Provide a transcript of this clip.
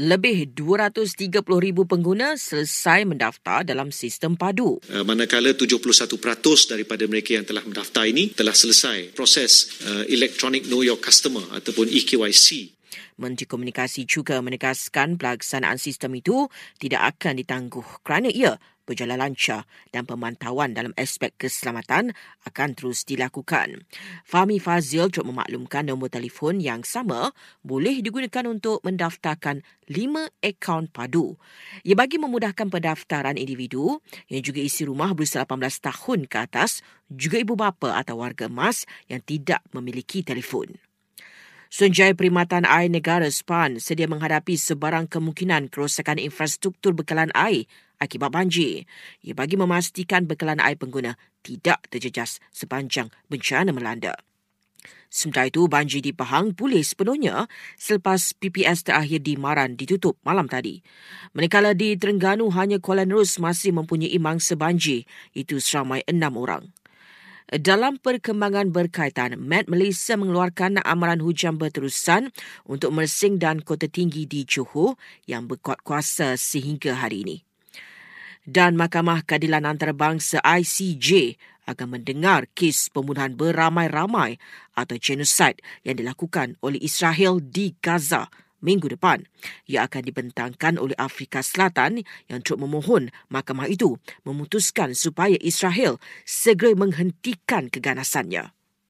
Lebih 230,000 pengguna selesai mendaftar dalam sistem padu. Uh, manakala 71% daripada mereka yang telah mendaftar ini telah selesai proses uh, Electronic Know Your Customer ataupun EKYC. Menteri Komunikasi juga menegaskan pelaksanaan sistem itu tidak akan ditangguh kerana ia berjalan lancar dan pemantauan dalam aspek keselamatan akan terus dilakukan. Fahmi Fazil juga memaklumkan nombor telefon yang sama boleh digunakan untuk mendaftarkan lima akaun padu. Ia bagi memudahkan pendaftaran individu yang juga isi rumah berusia 18 tahun ke atas, juga ibu bapa atau warga emas yang tidak memiliki telefon. Sunjaya Perkhidmatan Air Negara SPAN sedia menghadapi sebarang kemungkinan kerosakan infrastruktur bekalan air akibat banjir. Ia bagi memastikan bekalan air pengguna tidak terjejas sepanjang bencana melanda. Sementara itu, banjir di Pahang pulih sepenuhnya selepas PPS terakhir di Maran ditutup malam tadi. Manakala di Terengganu hanya Kuala Nerus masih mempunyai mangsa banjir, itu seramai enam orang. Dalam perkembangan berkaitan, Met Malaysia mengeluarkan amaran hujan berterusan untuk Mersing dan Kota Tinggi di Johor yang berkuat kuasa sehingga hari ini. Dan Mahkamah Keadilan Antarabangsa ICJ akan mendengar kes pembunuhan beramai-ramai atau genosid yang dilakukan oleh Israel di Gaza minggu depan. Ia akan dibentangkan oleh Afrika Selatan yang terus memohon mahkamah itu memutuskan supaya Israel segera menghentikan keganasannya.